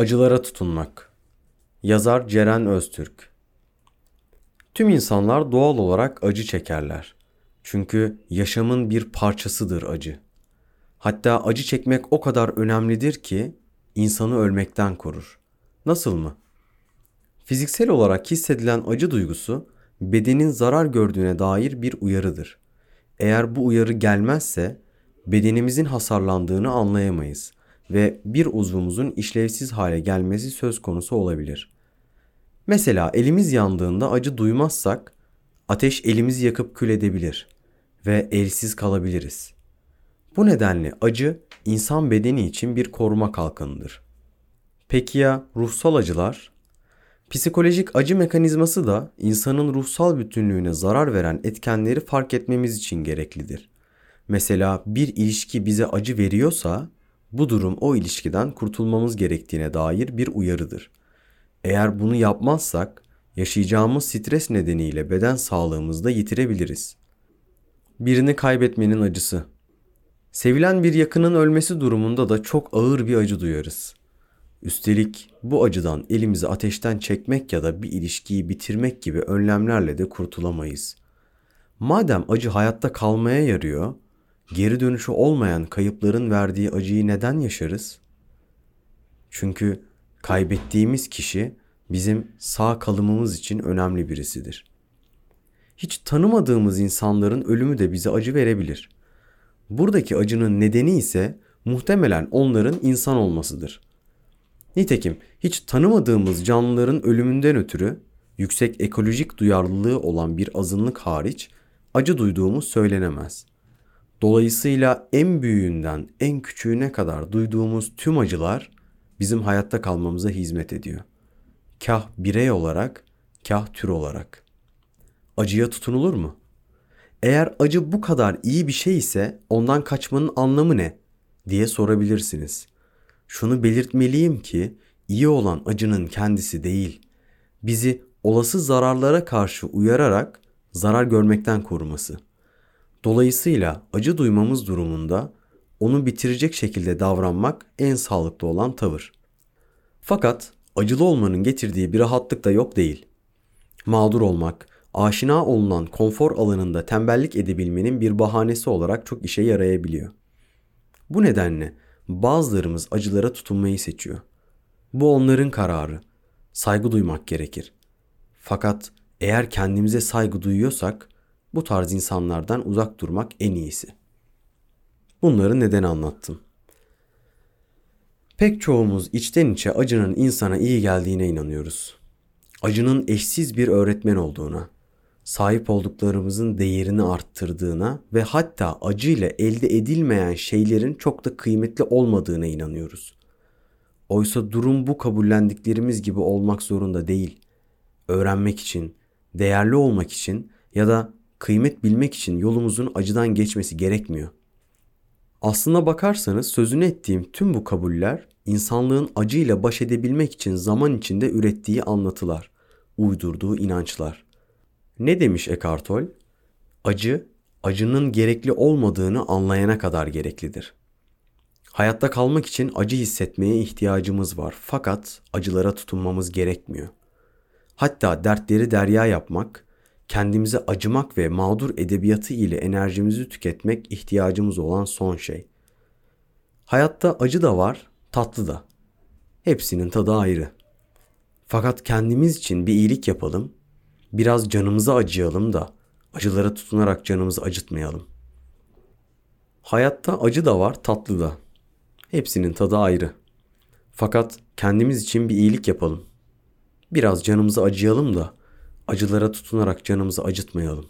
Acılara tutunmak. Yazar Ceren Öztürk. Tüm insanlar doğal olarak acı çekerler. Çünkü yaşamın bir parçasıdır acı. Hatta acı çekmek o kadar önemlidir ki insanı ölmekten korur. Nasıl mı? Fiziksel olarak hissedilen acı duygusu bedenin zarar gördüğüne dair bir uyarıdır. Eğer bu uyarı gelmezse bedenimizin hasarlandığını anlayamayız ve bir uzvumuzun işlevsiz hale gelmesi söz konusu olabilir. Mesela elimiz yandığında acı duymazsak ateş elimizi yakıp kül edebilir ve elsiz kalabiliriz. Bu nedenle acı insan bedeni için bir koruma kalkanıdır. Peki ya ruhsal acılar? Psikolojik acı mekanizması da insanın ruhsal bütünlüğüne zarar veren etkenleri fark etmemiz için gereklidir. Mesela bir ilişki bize acı veriyorsa bu durum o ilişkiden kurtulmamız gerektiğine dair bir uyarıdır. Eğer bunu yapmazsak yaşayacağımız stres nedeniyle beden sağlığımızı da yitirebiliriz. Birini kaybetmenin acısı. Sevilen bir yakının ölmesi durumunda da çok ağır bir acı duyarız. Üstelik bu acıdan elimizi ateşten çekmek ya da bir ilişkiyi bitirmek gibi önlemlerle de kurtulamayız. Madem acı hayatta kalmaya yarıyor, geri dönüşü olmayan kayıpların verdiği acıyı neden yaşarız? Çünkü kaybettiğimiz kişi bizim sağ kalımımız için önemli birisidir. Hiç tanımadığımız insanların ölümü de bize acı verebilir. Buradaki acının nedeni ise muhtemelen onların insan olmasıdır. Nitekim hiç tanımadığımız canlıların ölümünden ötürü yüksek ekolojik duyarlılığı olan bir azınlık hariç acı duyduğumuz söylenemez. Dolayısıyla en büyüğünden en küçüğüne kadar duyduğumuz tüm acılar bizim hayatta kalmamıza hizmet ediyor. Kah birey olarak, kah tür olarak. Acıya tutunulur mu? Eğer acı bu kadar iyi bir şey ise ondan kaçmanın anlamı ne diye sorabilirsiniz. Şunu belirtmeliyim ki iyi olan acının kendisi değil, bizi olası zararlara karşı uyararak zarar görmekten koruması. Dolayısıyla acı duymamız durumunda onu bitirecek şekilde davranmak en sağlıklı olan tavır. Fakat acılı olmanın getirdiği bir rahatlık da yok değil. Mağdur olmak, aşina olunan konfor alanında tembellik edebilmenin bir bahanesi olarak çok işe yarayabiliyor. Bu nedenle bazılarımız acılara tutunmayı seçiyor. Bu onların kararı. Saygı duymak gerekir. Fakat eğer kendimize saygı duyuyorsak bu tarz insanlardan uzak durmak en iyisi. Bunları neden anlattım? Pek çoğumuz içten içe acının insana iyi geldiğine inanıyoruz. Acının eşsiz bir öğretmen olduğuna, sahip olduklarımızın değerini arttırdığına ve hatta acıyla elde edilmeyen şeylerin çok da kıymetli olmadığına inanıyoruz. Oysa durum bu kabullendiklerimiz gibi olmak zorunda değil. Öğrenmek için, değerli olmak için ya da kıymet bilmek için yolumuzun acıdan geçmesi gerekmiyor. Aslına bakarsanız sözünü ettiğim tüm bu kabuller insanlığın acıyla baş edebilmek için zaman içinde ürettiği anlatılar, uydurduğu inançlar. Ne demiş Eckhart Tolle? Acı, acının gerekli olmadığını anlayana kadar gereklidir. Hayatta kalmak için acı hissetmeye ihtiyacımız var fakat acılara tutunmamız gerekmiyor. Hatta dertleri derya yapmak, kendimize acımak ve mağdur edebiyatı ile enerjimizi tüketmek ihtiyacımız olan son şey. Hayatta acı da var, tatlı da. Hepsinin tadı ayrı. Fakat kendimiz için bir iyilik yapalım, biraz canımızı acıyalım da acılara tutunarak canımızı acıtmayalım. Hayatta acı da var, tatlı da. Hepsinin tadı ayrı. Fakat kendimiz için bir iyilik yapalım. Biraz canımızı acıyalım da acılara tutunarak canımızı acıtmayalım.